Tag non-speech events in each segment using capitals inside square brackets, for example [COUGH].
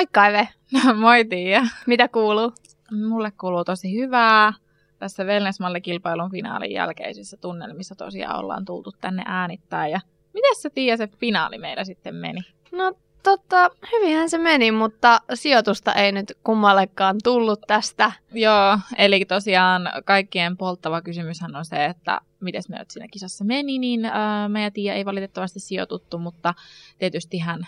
Moikka Eve! No, [LAUGHS] moi Tiia. Mitä kuuluu? Mulle kuuluu tosi hyvää. Tässä Wellness-mallikilpailun finaalin jälkeisissä tunnelmissa tosiaan ollaan tultu tänne äänittää. Ja miten se Tiia se finaali meillä sitten meni? No tota, hyvinhän se meni, mutta sijoitusta ei nyt kummallekaan tullut tästä. Joo, eli tosiaan kaikkien polttava kysymyshän on se, että miten meillä siinä kisassa meni, niin ää, me ja Tiia ei valitettavasti sijoituttu, mutta tietysti hän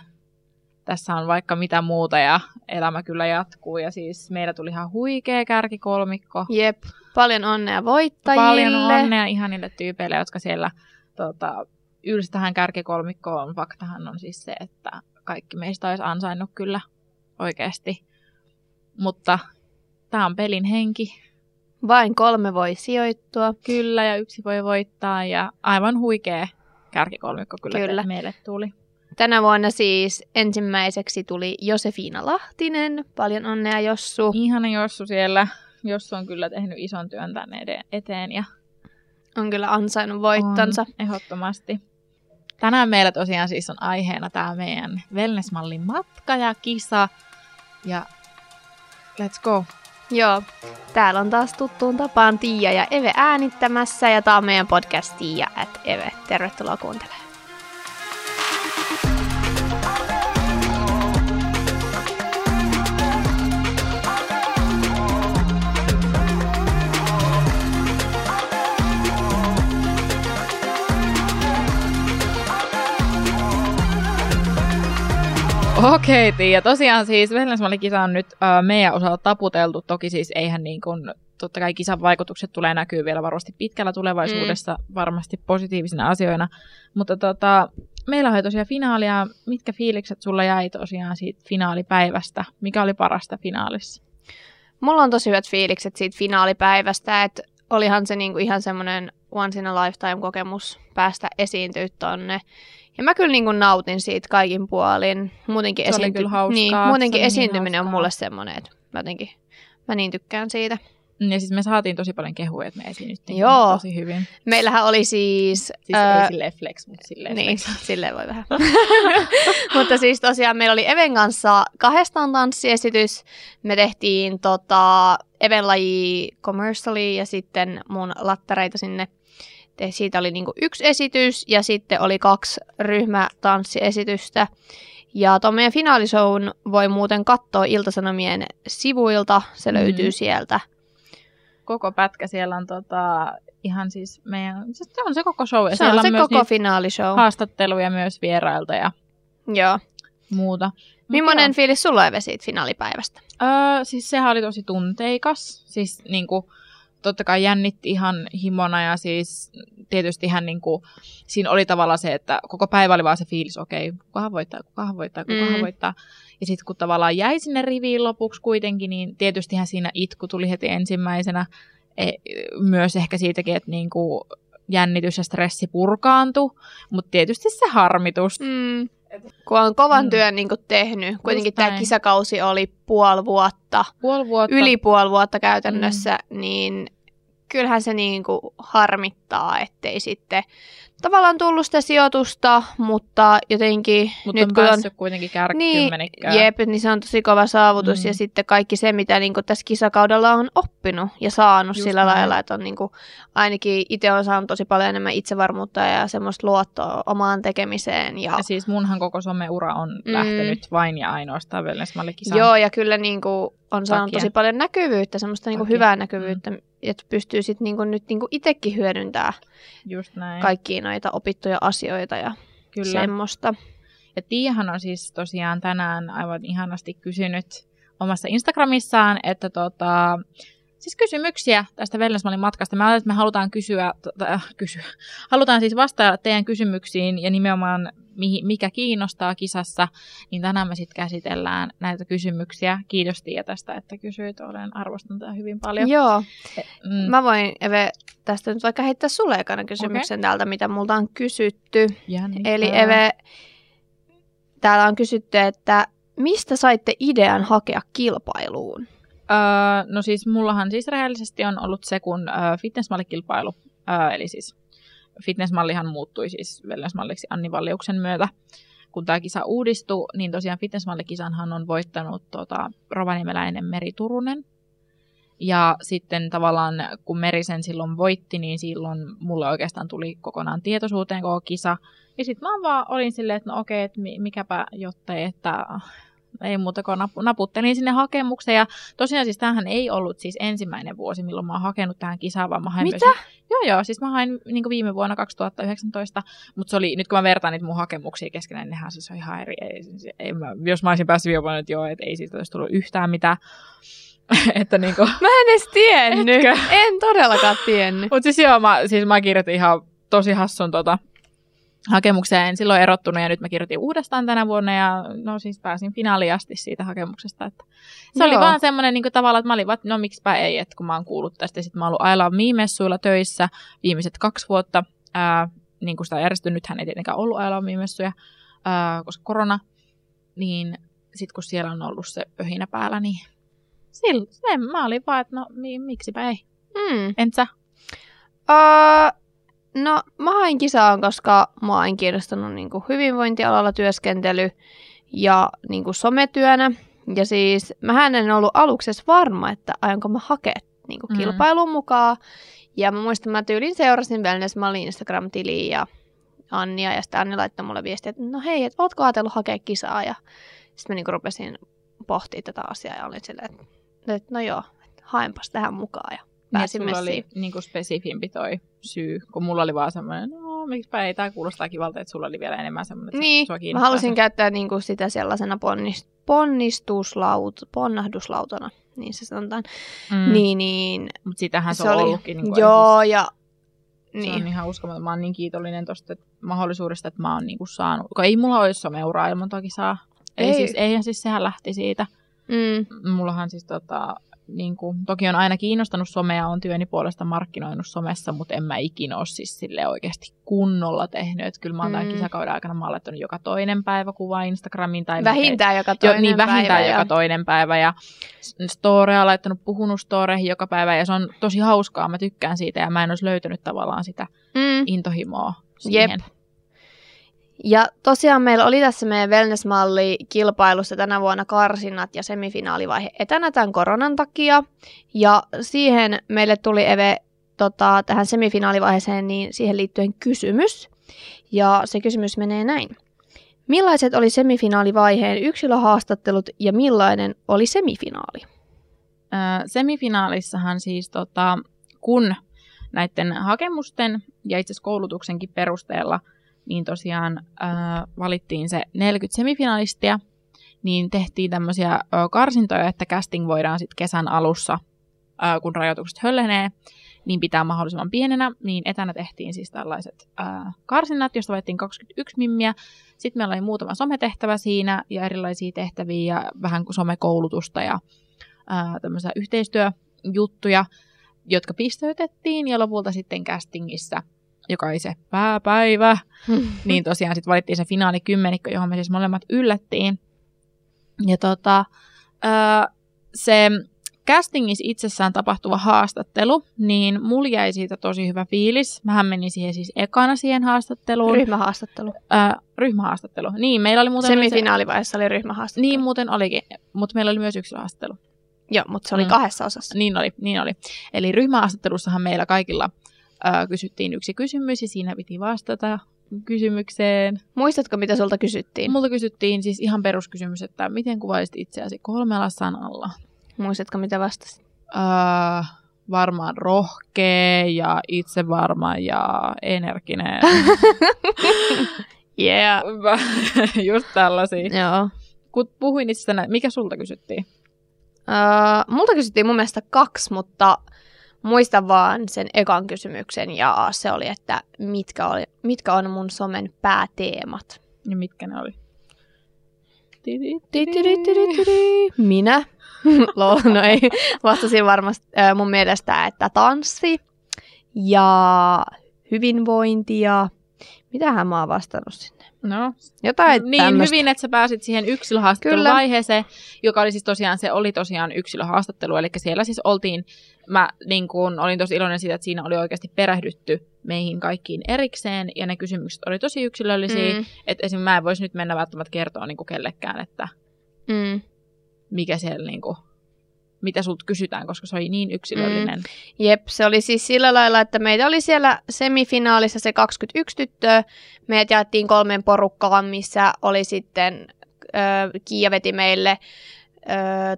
tässä on vaikka mitä muuta ja elämä kyllä jatkuu. Ja siis meillä tuli ihan huikea kärkikolmikko. Jep, paljon onnea voittajille. Paljon onnea ihanille tyypeille, jotka siellä tota, ylsi tähän kärkikolmikkoon. Faktahan on siis se, että kaikki meistä olisi ansainnut kyllä oikeasti. Mutta tämä on pelin henki. Vain kolme voi sijoittua. Kyllä, ja yksi voi voittaa. Ja aivan huikea kärkikolmikko kyllä, Kyllä. meille tuli. Tänä vuonna siis ensimmäiseksi tuli Josefina Lahtinen. Paljon onnea Jossu. Ihana Jossu siellä. Jossu on kyllä tehnyt ison työn tänne eteen ja On kyllä ansainnut voittonsa. on ehdottomasti. Tänään meillä tosiaan siis on aiheena tämä meidän wellnessmallin matka ja kisa. Ja let's go. Joo, täällä on taas tuttuun tapaan Tiia ja Eve äänittämässä ja tää on meidän podcast Tiia at Eve. Tervetuloa kuuntelemaan. Okei, okay, Tiia. Tosiaan siis wellnessmallikisa on nyt äh, meidän osalta taputeltu. Toki siis eihän niin kuin, totta kai kisan vaikutukset tulee näkyy vielä varmasti pitkällä tulevaisuudessa mm. varmasti positiivisina asioina. Mutta tota, meillä oli tosiaan finaalia. Mitkä fiilikset sulla jäi tosiaan siitä finaalipäivästä? Mikä oli parasta finaalissa? Mulla on tosi hyvät fiilikset siitä finaalipäivästä, että olihan se niinku ihan semmoinen once in a lifetime kokemus päästä esiintyä tonne. Ja mä kyllä niinku nautin siitä kaikin puolin. Muutenkin, Se oli kyllä hauskaa. niin, Se muutenkin oli niin esiintyminen on hauskaa. mulle semmoinen, että mä jotenkin mä niin tykkään siitä. Ja siis me saatiin tosi paljon kehuja, että me esiinnyttiin Joo. tosi hyvin. Meillähän oli siis... Siis ää, ei silleen flex, mutta silleen Niin, flex. silleen voi vähän. [LAUGHS] Mutta siis tosiaan meillä oli Even kanssa kahdestaan tanssiesitys. Me tehtiin tota, Even laji commerciali ja sitten mun lattareita sinne. Te- Siitä oli niinku yksi esitys ja sitten oli kaksi ryhmätanssiesitystä. Ja tuon meidän finaalishown voi muuten katsoa Iltasanomien sivuilta. Se löytyy Mhm. sieltä. Koko pätkä siellä on tota, ihan siis meidän, se on se koko show. Ja Se on se on koko finaalishow. haastatteluja myös vierailta ja Joo. muuta. Millainen fiilis sulla Eve siitä finaalipäivästä? Öö, siis sehän oli tosi tunteikas. Siis niinku, totta kai jännitti ihan himona ja siis tietysti ihan niinku, siinä oli tavallaan se, että koko päivä oli vaan se fiilis, okei, okay, kukahan voittaa, kukahan voittaa, kukahan Mm. voittaa. Ja sitten kun tavallaan jäi sinne riviin lopuksi kuitenkin, niin tietystihän siinä itku tuli heti ensimmäisenä. E, myös ehkä siitäkin, että niinku, jännitys ja stressi purkaantui, mutta tietysti se harmitus. Mm. Kun on kovan Mm. työn niin tehnyt. Kuitenkin Just tämä näin. kisakausi oli puoli vuotta, Puoli vuotta. yli puoli vuotta käytännössä, mm. niin kyllähän se niin kuin harmittaa, ettei sitten tavallaan tullut sitä sijoitusta, mutta jotenkin mutta nyt on kun on... päässyt kuitenkin kärkikymmenikköön. Jep, niin se on tosi kova saavutus Mm. mm. ja sitten kaikki se, mitä niin kuin tässä kisakaudella on oppinut ja saanut Just sillä näin. lailla, että on niin kuin, ainakin itse on saanut tosi paljon enemmän itsevarmuutta ja semmoista luottoa omaan tekemiseen. Ja, Ja siis munhan koko someura on Mm. mm. lähtenyt vain ja ainoastaan wellnessmallikisaan. Joo, ja kyllä niin kuin, on saanut Takia. tosi paljon näkyvyyttä, semmoista niin kuin hyvää näkyvyyttä, että pystyy sitten niin kuin, nyt niin kuin itsekin hyödyntämään Just näin. kaikkia noita opittuja asioita ja Kyllä. semmoista. Ja Tiiahan on siis tosiaan tänään aivan ihanasti kysynyt omassa Instagramissaan, että tota, siis kysymyksiä tästä Wellnessmallin matkasta. Mä ajattelin, että me halutaan kysyä, tota, kysyä, halutaan siis vastata teidän kysymyksiin ja nimenomaan mikä kiinnostaa kisassa, niin tänään me sitten käsitellään näitä kysymyksiä. Kiitos Tiia tästä, että kysyit. Olen arvostanut tätä hyvin paljon. Joo, Mm. mä voin Eve tästä nyt vaikka heittää sulle ekana kysymyksen okay. täältä, mitä multa on kysytty. Jännittää. Eli Eve, täällä on kysytty, että mistä saitte idean hakea kilpailuun? Öö, no siis mullahan siis rehellisesti on ollut se, kun öö, fitnessmallikilpailu, öö, eli siis fitnessmallihan muuttui siis wellnessmalliksi Anni Valliuksen myötä, kun tämä kisa uudistui, niin tosiaan fitnessmallikisanhan on voittanut tota, rovaniemeläinen Meri Turunen. Ja sitten tavallaan, kun Meri sen silloin voitti, niin silloin mulle oikeastaan tuli kokonaan tietoisuuteen koko kisa. Ja sitten mä vaan olin silleen, että no okei, että mikäpä jottei, että ei muuta kuin naputtelin sinne hakemukseen. Ja tosiaan siis tämähän ei ollut siis ensimmäinen vuosi, milloin mä oon hakenut tähän kisaan, vaan mä hain Mitä? Myös, joo, joo, siis mä hain niin viime vuonna 2019, mutta se oli, nyt kun mä vertaan niitä mun hakemuksia keskenään, nehän siis on ihan eri. Ei, siis, ei, mä, jos mä olisin päässyt viime vuonna, että joo, että ei siitä olisi tullut yhtään mitään. [LAUGHS] että niinku... Mä en edes tiennyt. Etkö? En todellakaan tiennyt. Mutta siis joo, mä, siis mä kirjoitin ihan tosi hassun tota, hakemukseen en silloin erottunut ja nyt mä kirjoitin uudestaan tänä vuonna ja no siis pääsin finaaliin asti siitä hakemuksesta. Että se Joo. oli vaan semmoinen niin tavalla, että mä olin vaan, no miksipä ei, että kun mä oon kuullut tästä. Sitten mä oon ollut Aila Miimessuilla töissä viimeiset kaksi vuotta, ää, niin kuin sitä on järjestetty, nythän ei tietenkään ollut Aila Miimessuja, ää, koska korona, niin sitten kun siellä on ollut se pöhinä päällä, niin silloin mä olin vaan, että no mi- miksipä ei. Mm. Entä sä? Uh, No, mä hain kisaan, koska mä oon kiinnostunut niin kuin hyvinvointialalla työskentely ja niin kuin sometyönä. Ja siis mä en ollut aluksi varma, että aionko mä hakea niin kuin mm. kilpailun mukaan. Ja mä muistan, mä tyylin seurasin Wellness Mallin Instagram-tiliin ja Annia, ja sitten Anni laittoi mulle viestiä, että no hei, että ootko ajatellut hakea kisaa? Ja sitten mä niin kuin rupesin pohtimaan tätä asiaa ja olin silleen, että, että no joo, haenpas tähän mukaan. Ja pääsin niin, oli niin kuin spesifimpi toi syy, kun mulla oli vaan semmoinen, no miksipä ei, tämä kuulostaa kivalta, että sulla oli vielä enemmän semmoinen, että niin, mä halusin se. käyttää niin kuin sitä sellaisena ponnist, ponnistuslaut, ponnahduslautana, niin se sanotaan. Mm. Niin, niin. Mutta sitähän se, se on oli, ollutkin. Niin kuin joo, siis, ja niin. Se on ihan uskomaton. Mä oon niin kiitollinen tosta mahdollisuudesta, että mä oon niinku saanut. Kun ei mulla olisi someuraa ilman toki saa. Ei, ei. Siis, eihän siis sehän lähti siitä. Mm. Mullahan siis tota, niin kuin, toki on aina kiinnostanut somea, on työni puolesta markkinoinut somessa, mutta en mä ikinä ole siis sille oikeasti kunnolla tehnyt. Että kyllä mä oon mm. tämän kisakauden aikana mä laittanut joka toinen päivä kuva Instagramiin. Tai vähintään joka toinen jo, niin, vähintään päivä. joka ja... toinen päivä. Ja storea laittanut, puhunut storeihin joka päivä. Ja se on tosi hauskaa, mä tykkään siitä. Ja mä en olisi löytänyt tavallaan sitä mm. intohimoa siihen. Jep. Ja tosiaan meillä oli tässä meidän wellness-malli kilpailussa tänä vuonna karsinnat ja semifinaalivaihe etänä tämän koronan takia. Ja siihen meille tuli Eve tota, tähän semifinaalivaiheeseen niin siihen liittyen kysymys. Ja se kysymys menee näin. Millaiset oli semifinaalivaiheen yksilöhaastattelut ja millainen oli semifinaali? Öö, semifinaalissahan siis tota, kun näiden hakemusten ja itse asiassa koulutuksenkin perusteella – niin tosiaan äh, valittiin se 40 semifinalistia, niin tehtiin tämmöisiä äh, karsintoja, että casting voidaan sitten kesän alussa, äh, kun rajoitukset höllenee, niin pitää mahdollisimman pienenä, niin etänä tehtiin siis tällaiset äh, karsinnat, joista valittiin 21 mimmiä. Sitten meillä oli muutama sometehtävä siinä ja erilaisia tehtäviä ja vähän somekoulutusta ja äh, tämmöisiä yhteistyöjuttuja, jotka pisteytettiin ja lopulta sitten castingissa joka oli se pääpäivä, [LAUGHS] niin tosiaan sitten valittiin se finaali kymmenikko, johon me siis molemmat yllättiin. Ja tota, öö, se castingissa itsessään tapahtuva haastattelu, niin mulla jäi siitä tosi hyvä fiilis. Mähän menin siihen siis ekana siihen haastatteluun. Ryhmähaastattelu. Öö, ryhmähaastattelu. Niin, meillä oli muuten... Seminaalivaiheessa oli ryhmähaastattelu. Niin muuten olikin, mutta meillä oli myös yksilöhaastattelu. Joo, mutta se oli mm. kahdessa osassa. Niin oli, niin oli. Eli ryhmähaastattelussahan meillä kaikilla ää, kysyttiin yksi kysymys ja siinä piti vastata kysymykseen. Muistatko, mitä sulta kysyttiin? Multa kysyttiin siis ihan peruskysymys, että miten kuvaisit itseäsi kolmella sanalla? Muistatko, mitä vastasit? Ää, varmaan rohkea ja itsevarma ja energinen. [LAUGHS] yeah. [LAUGHS] Just tällaisia. Joo. Kun puhuin itse mikä sulta kysyttiin? Uh, multa kysyttiin mun mielestä kaksi, mutta muistan vaan sen ekan kysymyksen ja se oli, että mitkä, oli, mitkä on mun somen pääteemat. Ja mitkä ne oli? Minä? Lol, no ei. Vastasin varmasti äh, mun mielestä, että tanssi ja hyvinvointi ja Mitähän mä oon vastannut sinne? No, Jotain niin tämmöstä. hyvin, että sä pääsit siihen yksilöhaastatteluvaiheeseen, joka oli siis tosiaan, se oli tosiaan yksilöhaastattelu, eli siellä siis oltiin, mä niin kun, olin tosi iloinen siitä, että siinä oli oikeasti perehdytty meihin kaikkiin erikseen, ja ne kysymykset oli tosi yksilöllisiä, Mm, että esimerkiksi mä en voisi nyt mennä välttämättä kertoa niin kellekään, että mm. mikä siellä niin kuin, mitä sulta kysytään, koska se oli niin yksilöllinen. Mm. Jep, se oli siis sillä lailla, että meitä oli siellä semifinaalissa se 21 tyttöä. Meidät jaettiin kolmeen porukkaan, missä oli sitten, ö, Kiia veti meille ö,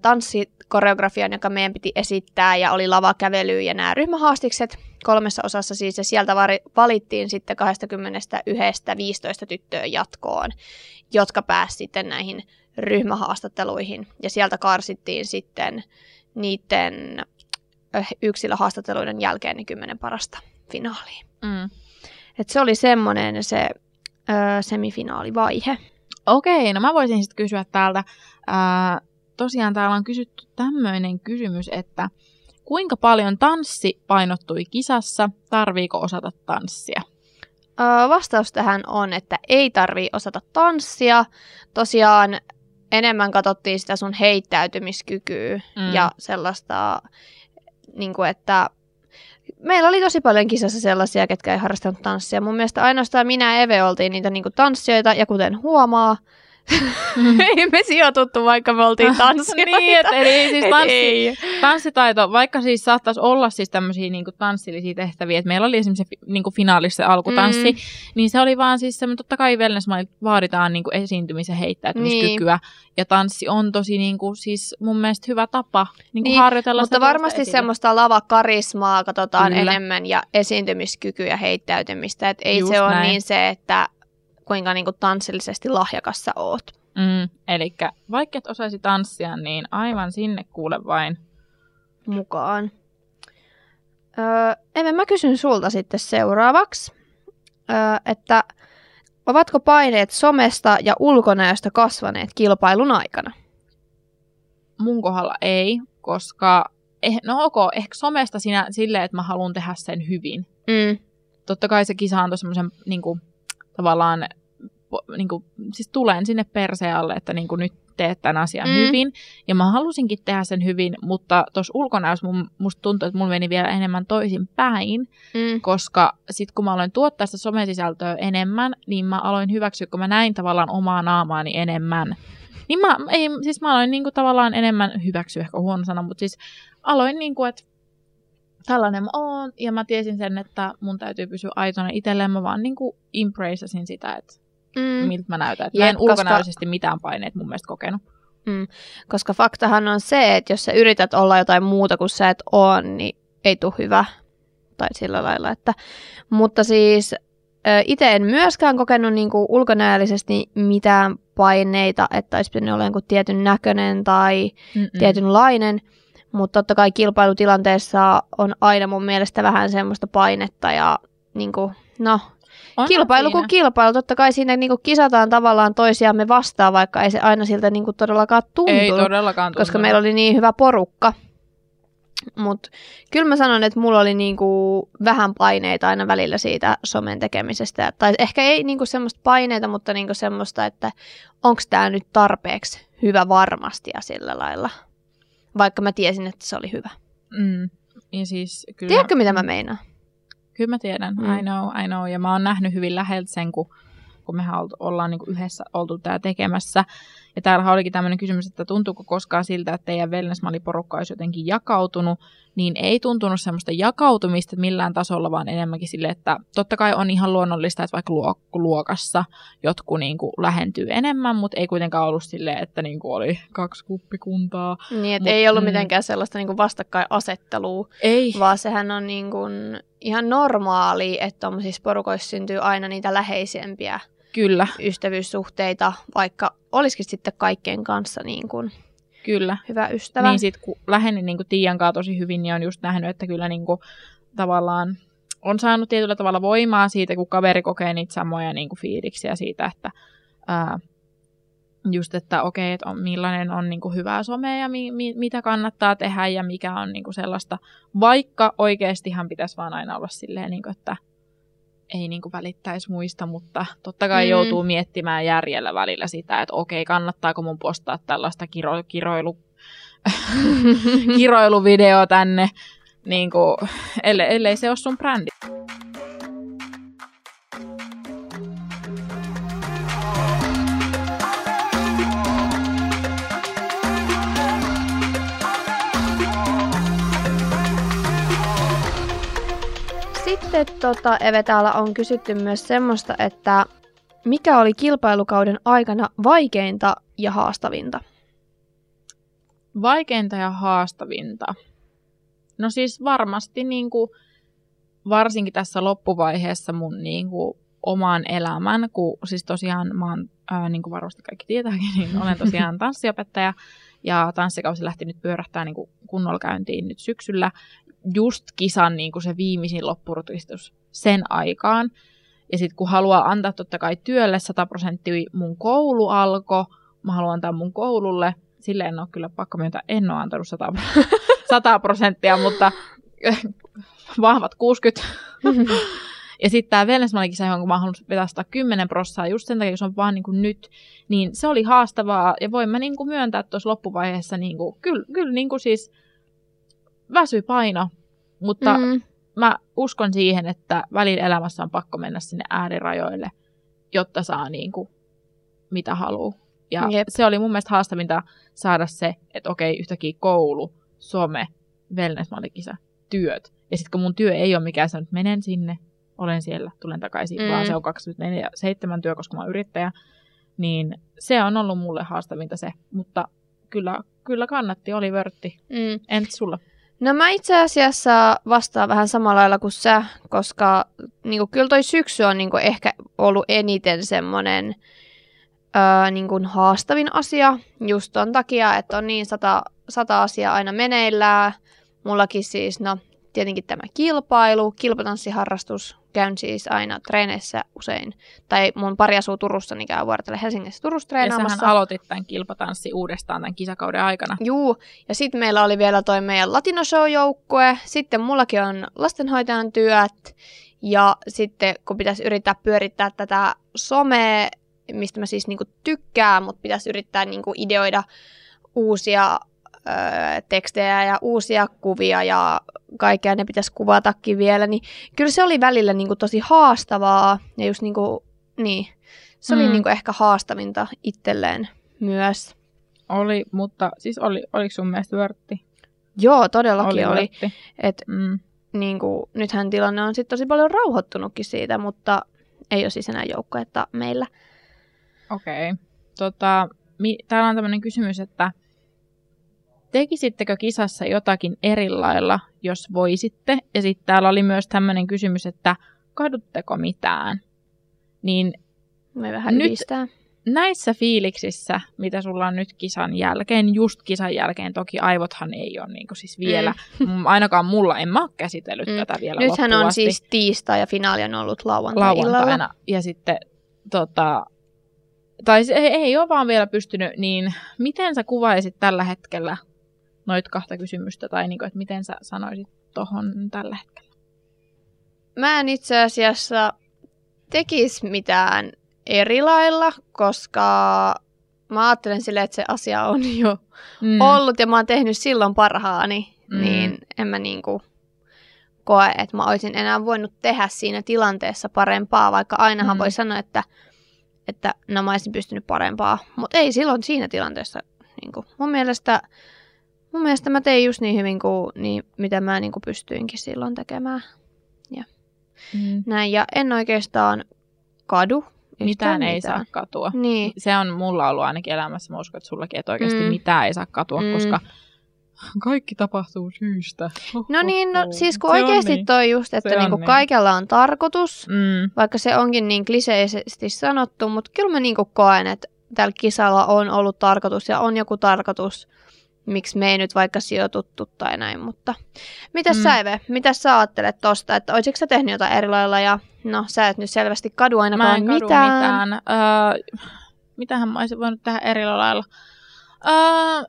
tanssikoreografian, joka meidän piti esittää, ja oli lavakävely ja nämä ryhmähaastikset kolmessa osassa siis, ja sieltä valittiin sitten 21 15 tyttöä jatkoon, jotka pääsivät sitten näihin ryhmähaastatteluihin, ja sieltä karsittiin sitten niiden ö, yksilöhaastatteluiden jälkeen ne kymmenen parasta finaaliin. Mm. Et se oli semmoinen se ö, semifinaalivaihe. Okei, no mä voisin sitten kysyä täältä. Ää, tosiaan täällä on kysytty tämmöinen kysymys, että kuinka paljon tanssi painottui kisassa, tarviiko osata tanssia? Vastaus tähän on, että ei tarvii osata tanssia. Tosiaan enemmän katsottiin sitä sun heittäytymiskykyä Mm. mm. ja sellaista, niin kuin, että meillä oli tosi paljon kisassa sellaisia, ketkä ei harrastanut tanssia. Mun mielestä ainoastaan minä ja Eve oltiin niitä niin kuin tanssijoita, ja kuten huomaa, [LAUGHS] ei me sijoituttu, vaikka me oltiin tanssijoita. niin, että eli siis [LAUGHS] Et tanssi, ei. tanssitaito, vaikka siis saattaisi olla siis tämmöisiä niin tanssillisia tehtäviä, että meillä oli esimerkiksi se fi- niin finaalissa se alkutanssi, mm. niin se oli vaan siis semmoinen, totta kai wellness vaaditaan niin esiintymisen heittäytymiskykyä, niin. ja tanssi on tosi niin kuin, siis mun mielestä hyvä tapa niin Niin, harjoitella Mutta varmasti esille. semmoista lavakarismaa katsotaan Kyllä. enemmän ja esiintymiskykyä ja heittäytymistä. Et ei Just se ole näin. niin se, että kuinka niinku tanssillisesti lahjakas sä oot. Mm, eli vaikka et osaisi tanssia, niin aivan sinne kuule vain. mukaan. Öö, Emme, mä kysyn sulta sitten seuraavaksi, öö, että ovatko paineet somesta ja ulkonäöstä kasvaneet kilpailun aikana? Mun kohdalla ei, koska eh, no ok, ehkä somesta sinä silleen, että mä haluan tehdä sen hyvin. Mm. Totta kai se kisa antoi semmoisen niin kuin, tavallaan, niin kuin, siis tulen sinne perseen alle, että niin kuin, nyt teet tämän asian Mm. hyvin. Ja mä halusinkin tehdä sen hyvin, mutta tuossa ulkonäössä mun, musta tuntuu, että mulla meni vielä enemmän toisin päin. Mm. koska sitten kun mä aloin tuottaa sitä somesisältöä enemmän, niin mä aloin hyväksyä, kun mä näin tavallaan omaa naamaani enemmän. Niin mä, ei, siis mä aloin niinku tavallaan enemmän hyväksyä, ehkä huono sana, mutta siis aloin niinku, että tällainen mä oon, ja mä tiesin sen, että mun täytyy pysyä aitona itselleen, mä vaan niinku embraceasin sitä, että Mm. miltä mä näytän. Et Jep, mä en koska- ulkonäöllisesti mitään paineet mun mielestä kokenut. Koska faktahan on se, että jos sä yrität olla jotain muuta kuin sä et oo, niin ei tule hyvä. Tai sillä lailla, että... Mutta siis itse en myöskään kokenut niinku ulkonäöllisesti mitään paineita, että olisi pitänyt olla tietyn näköinen tai Mm-mm. tietynlainen. Mutta totta kai kilpailutilanteessa on aina mun mielestä vähän semmoista painetta ja niinku, no, Onhan kilpailu kuin kilpailu. Totta kai siinä niinku kisataan tavallaan toisiamme vastaan, vaikka ei se aina siltä niinku todellakaan tuntunut Ei todellakaan tuntunut. koska meillä oli niin hyvä porukka. Mutta kyllä mä sanon, että mulla oli niinku vähän paineita aina välillä siitä somen tekemisestä. Tai ehkä ei niinku semmoista paineita, mutta niinku semmoista, että onko tämä nyt tarpeeksi hyvä varmasti ja sillä lailla. Vaikka mä tiesin, että se oli hyvä. Mm. Ja siis, kyllä, Tiedätkö, mitä mä meinaan? Kyllä mä tiedän, Mm. I know, I know. Ja mä oon nähnyt hyvin läheltä sen, kun, kun mehän ollaan niin yhdessä oltu tää tekemässä. Ja täällä olikin tämmöinen kysymys, että tuntuuko koskaan siltä, että teidän wellnessmalliporukka olisi jotenkin jakautunut, niin ei tuntunut semmoista jakautumista millään tasolla, vaan enemmänkin sille, että totta kai on ihan luonnollista, että vaikka luok- luokassa jotkut niin kuin lähentyy enemmän, mutta ei kuitenkaan ollut silleen, että niin kuin oli kaksi kuppikuntaa. Niin, että Mut, ei ollut mm. mitenkään sellaista niinku vastakkainasettelua, Ei. vaan sehän on niinku ihan normaali, että tuommoisissa porukoissa syntyy aina niitä läheisempiä Kyllä, ystävyyssuhteita, vaikka olisikin sitten kaikkien kanssa niin kuin kyllä. hyvä ystävä. Niin sit kun lähenin niin Tiian kanssa tosi hyvin, niin on just nähnyt, että kyllä niin kuin, tavallaan on saanut tietyllä tavalla voimaa siitä, kun kaveri kokee niitä samoja niin kuin fiiliksiä siitä, että ää, just, että okei, että on, millainen on niin kuin hyvää somea ja mi, mi, mitä kannattaa tehdä ja mikä on niin kuin sellaista, vaikka oikeastihan pitäisi vaan aina olla silleen, niin kuin, että ei niinku välittäisi muista, mutta totta kai Mm. joutuu miettimään järjellä välillä sitä, että okei, kannattaako mun postaa tällaista kiro, kiroilu, [LAUGHS] kiroiluvideo tänne, niinku, ellei, ellei se ole sun brändi. Sitten tota, Eve, täällä on kysytty myös semmoista, että mikä oli kilpailukauden aikana vaikeinta ja haastavinta? Vaikeinta ja haastavinta. No siis varmasti niin kuin, varsinkin tässä loppuvaiheessa mun niin kuin, oman elämän, kun siis tosiaan mä oon, ää, niin kuin varmasti kaikki tietääkin, niin olen tosiaan [LAUGHS] tanssiopettaja ja tanssikausi lähti nyt pyörähtää niin kuin kunnolla käyntiin nyt syksyllä. Just kisan niin kuin se viimeisin loppurutistus sen aikaan. Ja sitten kun haluaa antaa totta kai työlle 100 prosenttia, mun koulu alkoi, mä haluan antaa mun koululle, sille en ole kyllä pakko myöntää, en ole antanut 100, 100 [LAUGHS] prosenttia, mutta [LAUGHS] vahvat 60. [LAUGHS] Ja sitten tämä Wellness-kisa, johon mä haluan vetää 110 prossaa, just sen takia, se on vaan niin kuin nyt, niin se oli haastavaa. Ja voin mä niin kuin myöntää tuossa loppuvaiheessa, niin kuin, kyllä, kyllä niin kuin siis väsy paino, mutta mm. Mä uskon siihen, että välillä elämässä on pakko mennä sinne äärirajoille, jotta saa niin kuin, mitä haluaa. Ja Jep. se oli mun mielestä haastavinta saada se, että okei, yhtäkkiä koulu, some, wellness työt. Ja sitten kun mun työ ei ole mikään se, että menen sinne, olen siellä, tulen takaisin, mm. vaan se on 24-7 työ, koska mä oon yrittäjä, niin se on ollut mulle haastavinta se. Mutta kyllä, kyllä kannatti, oli vörtti. mm. Entä sulla? No mä itse asiassa vastaan vähän samalla lailla kuin sä, koska niinku, kyllä toi syksy on niinku, ehkä ollut eniten semmoinen öö, niinku, haastavin asia just ton takia, että on niin sata, sata asiaa aina meneillään. Mullakin siis, no tietenkin tämä kilpailu, kilpatanssiharrastus, käyn siis aina treeneissä usein, tai mun pari asuu Turussa, niin käy vuorotelle Helsingissä Turussa Ja sähän treenaamassa. aloitit tämän kilpatanssi uudestaan tämän kisakauden aikana. Juu, ja sitten meillä oli vielä toi meidän Latino Show-joukkue, sitten mullakin on lastenhoitajan työt, ja sitten kun pitäisi yrittää pyörittää tätä somea, mistä mä siis niinku tykkään, mutta pitäisi yrittää niinku ideoida uusia tekstejä ja uusia kuvia ja kaikkea ne pitäisi kuvatakin vielä, niin kyllä se oli välillä niinku tosi haastavaa, ja just niinku, niin, se oli Mm. niinku ehkä haastavinta itselleen myös. Oli, mutta siis oli, oliko sun mielestä vörtti? Joo, todellakin oli. vörtti. Et, Mm. niin kuin, nythän tilanne on sitten tosi paljon rauhoittunutkin siitä, mutta ei ole siis enää joukkuetta meillä. Okei. Okay. Tota, mi- täällä on tämmöinen kysymys, että tekisittekö kisassa jotakin eri lailla, jos voisitte? Ja sitten täällä oli myös tämmöinen kysymys, että kadutteko mitään? Niin Me vähän Nyt- ylistää. näissä fiiliksissä, mitä sulla on nyt kisan jälkeen, just kisan jälkeen, toki aivothan ei ole niin siis vielä, mm. [LAUGHS] ainakaan mulla, en mä ole käsitellyt Mm. tätä vielä Nythän on asti. siis tiistai ja finaali on ollut lauantai-illalla. lauantaina. Ja sitten tota, tai ei, ei ole vaan vielä pystynyt, niin miten sä kuvaisit tällä hetkellä noit kahta kysymystä, tai niin kuin, että miten sä sanoisit tohon tällä hetkellä? Mä en itse asiassa tekis mitään eri lailla, koska mä ajattelen silleen, että se asia on jo Mm. ollut ja mä oon tehnyt silloin parhaani, Mm. niin en mä niinku koe, että mä olisin enää voinut tehdä siinä tilanteessa parempaa, vaikka ainahan Mm. voi sanoa, että, että no mä olisin pystynyt parempaa, mutta ei silloin siinä tilanteessa. Niinku, mun, mielestä, mun mielestä mä tein just niin hyvin kuin niin, mitä mä niinku pystyinkin silloin tekemään. Mm. Näin, ja en oikeastaan kadu yhtään Mitään ei mitään. saa katua. Niin, Se on mulla ollut ainakin elämässä, mä uskon, että sullakin, että oikeasti Mm. mitään ei saa katua, Mm. koska kaikki tapahtuu syystä. no niin, no siis kun Se oikeasti niin. toi just, että niinku niin. kaikella on tarkoitus, Mm. vaikka se onkin niin kliseisesti sanottu, mutta kyllä mä niinku koen, että tällä kisalla on ollut tarkoitus ja on joku tarkoitus, miksi me ei nyt vaikka sijoituttu tai näin, mutta mitäs Mm. sä Eve, mitä sä ajattelet tosta, että olisitko sä tehnyt jotain eri lailla ja no sä et nyt selvästi kadu Mä ainakaan en kadu mitään. mitään. Öö, mitähän mä olisin voinut tehdä eri lailla? Öö,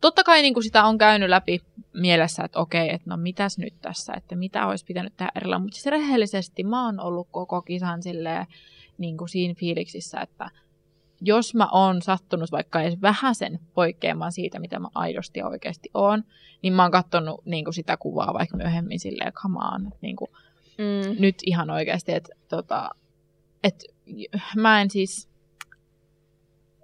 totta kai niin kuin sitä on käynyt läpi mielessä, että okei, että no mitäs nyt tässä, että mitä olisi pitänyt tehdä erillä. Mutta siis rehellisesti mä oon ollut koko kisan silleen, niin kuin siinä fiiliksissä, että jos mä oon sattunut vaikka edes vähäsen poikkeamaan siitä, mitä mä aidosti ja oikeasti oon, niin mä oon katsonut niin kuin sitä kuvaa vaikka myöhemmin silleen, come on, että niin kuin, mm. nyt ihan oikeasti, että tota, et, mä en siis,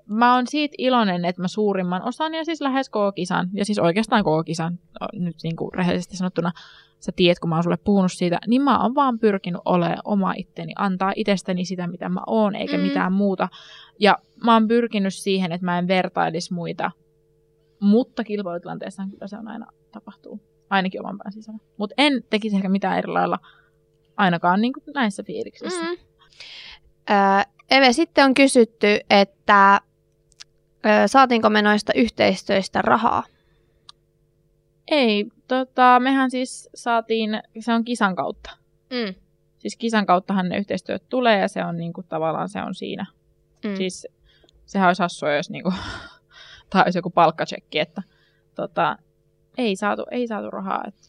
mä oon siitä iloinen, että mä suurimman osan ja siis lähes koko kisan, ja siis oikeastaan koko kisan, nyt niin kuin rehellisesti sanottuna, sä tiedät, kun mä oon sulle puhunut siitä, niin mä oon vaan pyrkinyt olemaan oma itteni, antaa itsestäni sitä, mitä mä oon, eikä mm. mitään muuta. Ja mä oon pyrkinyt siihen, että mä en vertailisi muita, mutta kilpailutilanteessa kyllä se on aina tapahtuu, ainakin oman pään sisällä. Mutta en tekisi ehkä mitään eri lailla, ainakaan niin kuin näissä fiiliksissä. Mm. Öö, Eve, sitten on kysytty, että öö, saatiinko me noista yhteistyöistä rahaa? Ei, tota, mehän siis saatiin, se on kisan kautta. Mm. Siis kisan kauttahan ne yhteistyöt tulee ja se on niinku, tavallaan se on siinä. Mm. Siis sehän olisi hassua, jos niinku, [LAUGHS] tai olisi joku palkkatsekki, että tota, ei saatu, ei saatu rahaa. Että...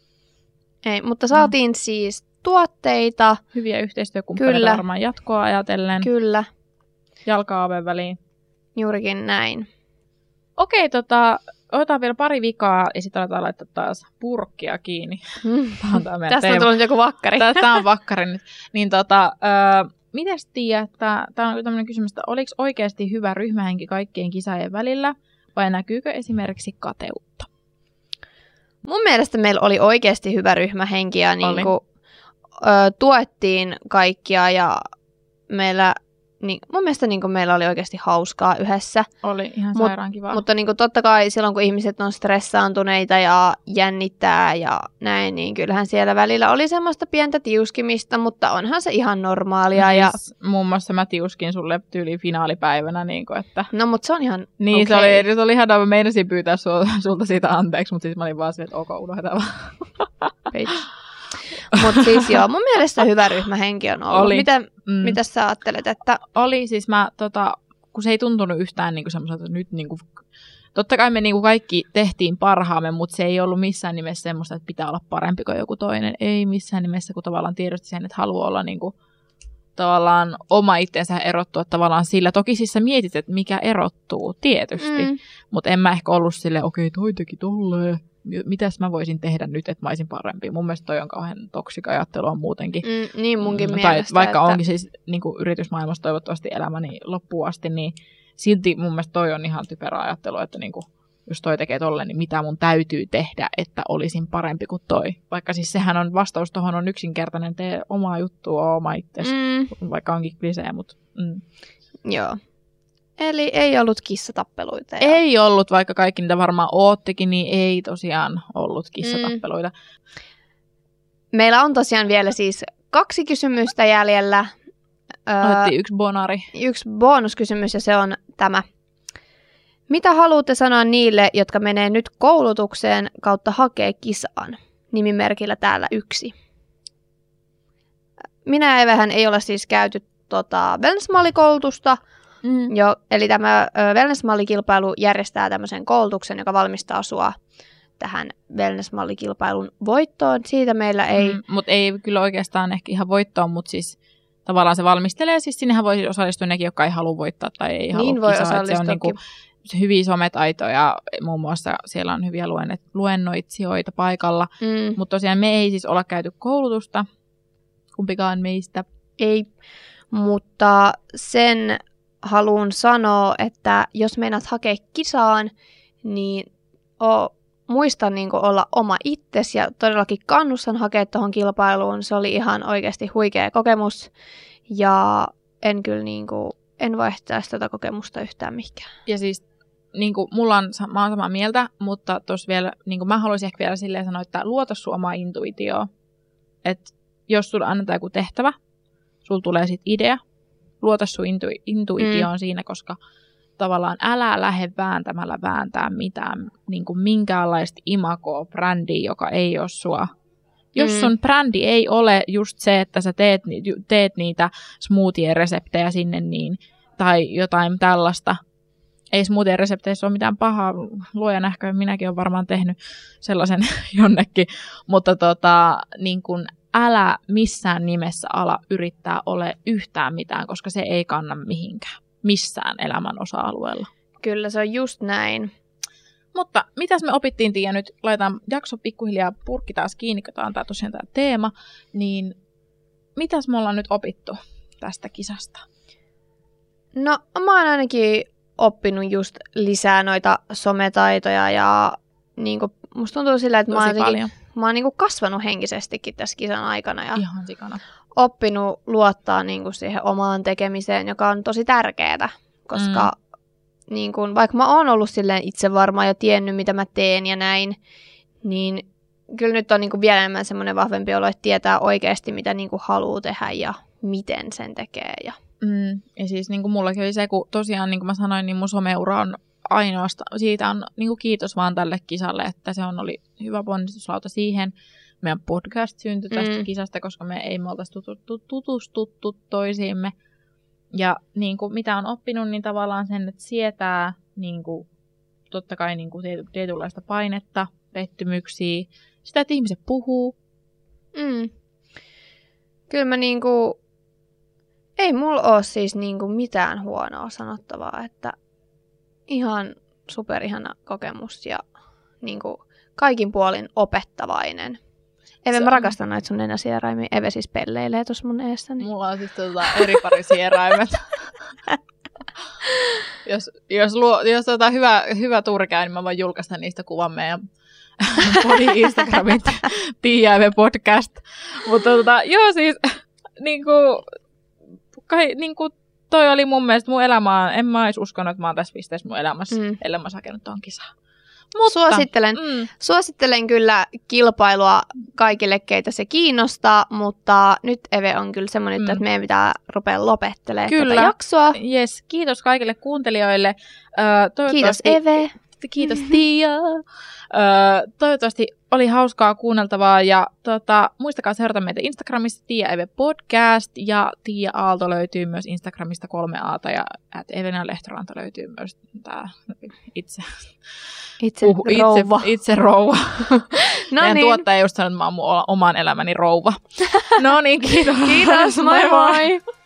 Ei, mutta saatiin mm. siis tuotteita. Hyviä yhteistyökumppaneita Kyllä. varmaan jatkoa ajatellen. Kyllä. Jalka väliin. Juurikin näin. Okei, tota, otetaan vielä pari vikaa ja sitten aletaan laittaa taas purkkia kiinni. Mm. [LAUGHS] Tämä Tästä on tullut joku vakkari. Tämä on [LAUGHS] vakkari nyt. Niin tota, öö, mites tiedät, että tämä on tämmöinen kysymys, että oliko oikeasti hyvä ryhmähenki kaikkien kisaajien välillä vai näkyykö esimerkiksi kateutta? Mun mielestä meillä oli oikeasti hyvä ryhmähenki ja niin kuin, ö, tuettiin kaikkia ja meillä niin, mun mielestä niin kuin meillä oli oikeasti hauskaa yhdessä. Oli ihan Mut, sairaan kivaa. Mutta niin kuin, totta kai silloin, kun ihmiset on stressaantuneita ja jännittää ja näin, niin kyllähän siellä välillä oli semmoista pientä tiuskimista, mutta onhan se ihan normaalia. No, ja... Siis, muun muassa mä tiuskin sulle tyyli finaalipäivänä. Niin kuin, että... No, mutta se on ihan Niin, okay. se, oli, se oli ihanaa. Mä meinasin pyytää sulta siitä anteeksi, mutta siis mä olin vaan se, että ok, unohdetaan vaan. Mutta [LAUGHS] siis joo, mun mielestä hyvä ryhmähenki on ollut. Oli. Mitä, mm. mitä sä ajattelet? Että... Oli, siis mä, tota, kun se ei tuntunut yhtään niinku semmoiselta, että nyt niinku, totta kai me niinku kaikki tehtiin parhaamme, mutta se ei ollut missään nimessä semmoista, että pitää olla parempi kuin joku toinen. Ei missään nimessä, kun tavallaan tiedosti sen, että haluaa olla niinku, tavallaan oma itsensä erottua tavallaan sillä. Toki siis sä mietit, että mikä erottuu, tietysti. Mm. Mutta en mä ehkä ollut silleen, okei, okay, toi teki tolleen mitäs mä voisin tehdä nyt, että mä olisin parempi. Mun mielestä toi on kauhean toksika ajattelua muutenkin. Mm, niin munkin mm, mielestä. Tai vaikka että... onkin siis niin kuin yritysmaailmassa toivottavasti elämäni loppuun asti, niin silti mun mielestä toi on ihan typerä ajattelu, että niin kuin, jos toi tekee tolleen, niin mitä mun täytyy tehdä, että olisin parempi kuin toi. Vaikka siis sehän on, vastaus tuohon on yksinkertainen, tee omaa juttua, oma itsesi, mm. vaikka onkin klisee, mutta... Mm. Joo. Eli ei ollut kissatappeluita. Ja... Ei ollut, vaikka kaikki niitä varmaan oottikin, niin ei tosiaan ollut kissatappeluita. Mm. Meillä on tosiaan vielä siis kaksi kysymystä jäljellä. Otettiin yksi bonari. Yksi bonuskysymys ja se on tämä. Mitä haluatte sanoa niille, jotka menee nyt koulutukseen kautta hakee kisaan? Nimimerkillä täällä yksi. Minä ja Evehän ei ole siis käyty tota, Bensmallikoulutusta, Mm. Jo, eli tämä wellness-mallikilpailu järjestää tämmöisen koulutuksen, joka valmistaa sua tähän wellness-mallikilpailun voittoon. Siitä meillä ei... Mm, mutta ei kyllä oikeastaan ehkä ihan voittoon, mutta siis tavallaan se valmistelee. Siis sinnehän voi osallistua nekin, jotka ei halua voittaa tai ei niin halua voi kisaa. Se on niinku hyviä sometaitoja, muun muassa siellä on hyviä luennoitsijoita paikalla. Mm. Mutta tosiaan me ei siis olla käyty koulutusta, kumpikaan meistä. Ei, mutta sen haluan sanoa, että jos meinaat hakea kisaan, niin o, muista niin olla oma itsesi ja todellakin kannustan hakea tuohon kilpailuun. Se oli ihan oikeasti huikea kokemus ja en kyllä niin kuin, en vaihtaisi tätä kokemusta yhtään mihinkään. Ja siis niin kuin, mulla on, mä oon samaa mieltä, mutta tuossa vielä, niin kuin mä haluaisin ehkä vielä silleen sanoa, että luota sun omaa intuitioon. Että jos sulla annetaan joku tehtävä, sulla tulee sitten idea, luota sun intu- intuitioon mm. siinä, koska tavallaan älä lähde vääntämällä vääntää mitään, niin kuin minkäänlaista imagoa, brändiä, joka ei ole sua. Jos mm. sun brändi ei ole just se, että sä teet, teet niitä smoothie-reseptejä sinne niin, tai jotain tällaista, ei smoothie-resepteissä ole mitään pahaa. Luoja nähkö, minäkin olen varmaan tehnyt sellaisen [LAUGHS] jonnekin. Mutta tota, niin kun, älä missään nimessä ala yrittää ole yhtään mitään, koska se ei kanna mihinkään. Missään elämän osa-alueella. Kyllä, se on just näin. Mutta mitäs me opittiin, Tiia, nyt laitetaan jakso pikkuhiljaa purkki taas kiinni, kun tämä on tosiaan tämä teema, niin mitäs me ollaan nyt opittu tästä kisasta? No, mä oon ainakin oppinut just lisää noita sometaitoja ja niin kuin, musta tuntuu sillä, että Tosi mä oon, jotenkin, paljon. Mä oon niin kuin kasvanut henkisestikin tässä kisan aikana ja Ihan sikana. oppinut luottaa niin kuin siihen omaan tekemiseen, joka on tosi tärkeää, koska mm. niin kuin, vaikka mä oon ollut silleen itse varma ja tiennyt, mitä mä teen ja näin, niin kyllä nyt on niin kuin vielä enemmän semmoinen vahvempi olo, että tietää oikeasti, mitä niin kuin haluaa tehdä ja miten sen tekee. Ja... Mm. Ja siis niin kuin mullakin oli se, kun tosiaan niin kuin mä sanoin, niin mun someura on ainoastaan, siitä on niin kuin kiitos vaan tälle kisalle, että se on oli hyvä ponnistuslauta siihen. Meidän podcast syntyi tästä Mm. kisasta, koska me ei me oltaisi tutustuttu, tutustuttu toisiimme. Ja niin kuin, mitä on oppinut, niin tavallaan sen, että sietää niin kuin, totta kai niin kuin, tiety- tietynlaista painetta, pettymyksiä, sitä, että ihmiset puhuu. Mm. Kyllä mä niinku, ei mulla ole siis niinku mitään huonoa sanottavaa, että ihan superihana kokemus ja niinku kaikin puolin opettavainen. Eve, mä rakastan näitä sun nenäsieraimia. Eve siis pelleilee tuossa mun eessäni. Mulla on siis tota eri pari sieraimet. [LAUGHS] jos, jos, luo, jos tota hyvä, hyvä tuuri käy, niin mä voin julkaista niistä kuvan meidän [LAUGHS] Podi Instagramin [LAUGHS] Tiiäive podcast. Mutta tota, joo siis, niinku, kai, niinku, toi oli mun mielestä mun elämä, en mä edes uskonut, että mä oon tässä pisteessä mun elämässä, Mm. ellei mä sakenut tuon kisaan. Suosittelen, Mm, suosittelen kyllä kilpailua kaikille, keitä se kiinnostaa, mutta nyt Eve on kyllä semmoinen, mm. Että meidän pitää rupea lopettelemaan Kyllä. tätä jaksoa. yes, kiitos kaikille kuuntelijoille. Ö, Kiitos Eve. Kiitos Tia. Öö, toivottavasti oli hauskaa kuunneltavaa ja tota, muistakaa seurata meitä Instagramissa Tia Eve Podcast ja Tia Aalto löytyy myös Instagramista kolme aata ja at Evena Lehtoranta löytyy myös tää itse, Itse puhu, rouva. itse, itse rouva. [LAUGHS] no Meidän niin. tuottaja just sanoi, että mä oon mun oman elämäni rouva. [LAUGHS] no niin, kiitos. Kiitos, moi moi. [LAUGHS]